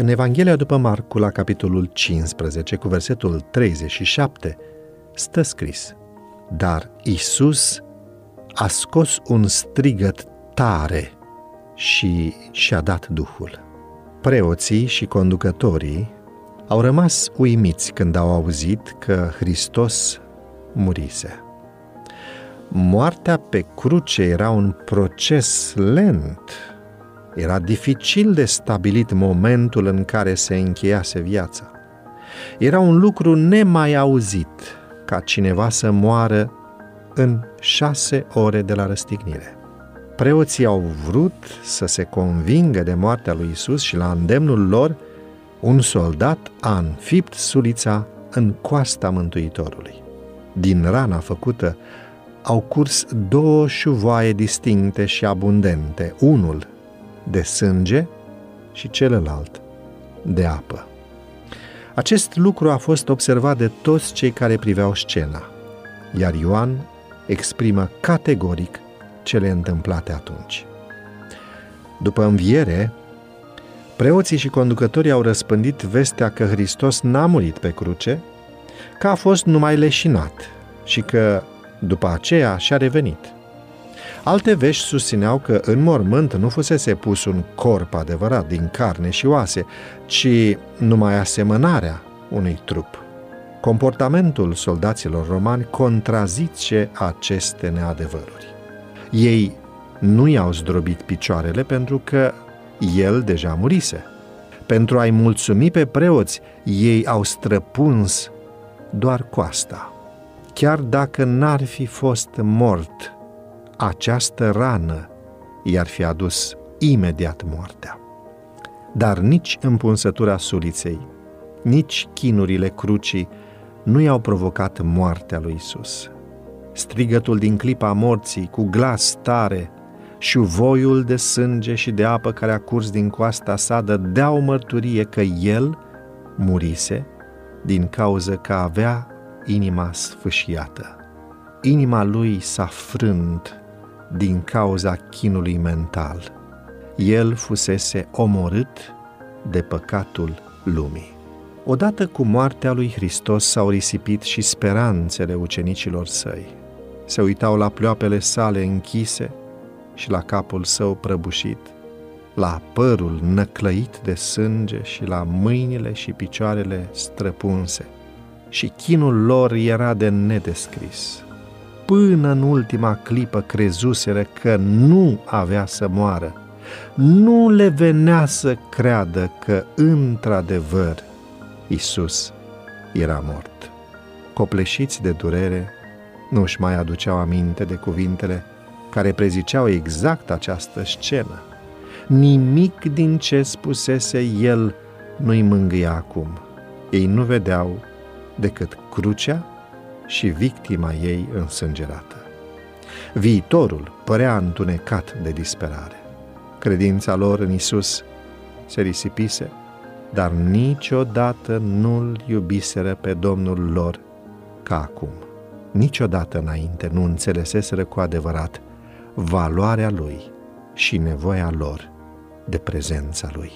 În Evanghelia după Marcu, la capitolul 15, cu versetul 37, stă scris Dar Isus a scos un strigăt tare și și-a dat Duhul. Preoții și conducătorii au rămas uimiți când au auzit că Hristos murise. Moartea pe cruce era un proces lent. Era dificil de stabilit momentul în care se încheiase viața. Era un lucru nemai auzit ca cineva să moară în șase ore de la răstignire. Preoții au vrut să se convingă de moartea lui Isus și la îndemnul lor, un soldat a înfipt sulița în coasta Mântuitorului. Din rana făcută au curs două șuvoaie distincte și abundente, unul de sânge și celălalt de apă. Acest lucru a fost observat de toți cei care priveau scena, iar Ioan exprimă categoric cele întâmplate atunci. După înviere, preoții și conducătorii au răspândit vestea că Hristos n-a murit pe cruce, că a fost numai leșinat și că după aceea și-a revenit. Alte vești susțineau că în mormânt nu fusese pus un corp adevărat din carne și oase, ci numai asemănarea unui trup. Comportamentul soldaților romani contrazice aceste neadevăruri. Ei nu i-au zdrobit picioarele pentru că el deja murise. Pentru a-i mulțumi pe preoți, ei au străpuns doar coasta. Chiar dacă n-ar fi fost mort, această rană i-ar fi adus imediat moartea. Dar nici împunsătura suliței, nici chinurile crucii nu i-au provocat moartea lui Isus. Strigătul din clipa morții, cu glas tare, și voiul de sânge și de apă care a curs din coasta sa dădeau mărturie că el murise din cauză că avea inima sfâșiată. Inima lui s-a frânt din cauza chinului mental. El fusese omorât de păcatul lumii. Odată cu moartea lui Hristos s-au risipit și speranțele ucenicilor săi. Se uitau la pleoapele sale închise și la capul său prăbușit, la părul năclăit de sânge și la mâinile și picioarele străpunse. Și chinul lor era de nedescris. Până în ultima clipă crezuseră că nu avea să moară. Nu le venea să creadă că, într-adevăr, Isus era mort. Copleșiți de durere, nu își mai aduceau aminte de cuvintele care preziceau exact această scenă. Nimic din ce spusese el nu-i mângâia acum. Ei nu vedeau decât crucea și victima ei însângerată. Viitorul părea întunecat de disperare. Credința lor în Isus se risipise dar niciodată nu-L iubiseră pe Domnul lor ca acum. Niciodată înainte nu înțeleseseră cu adevărat valoarea Lui și nevoia lor de prezența Lui.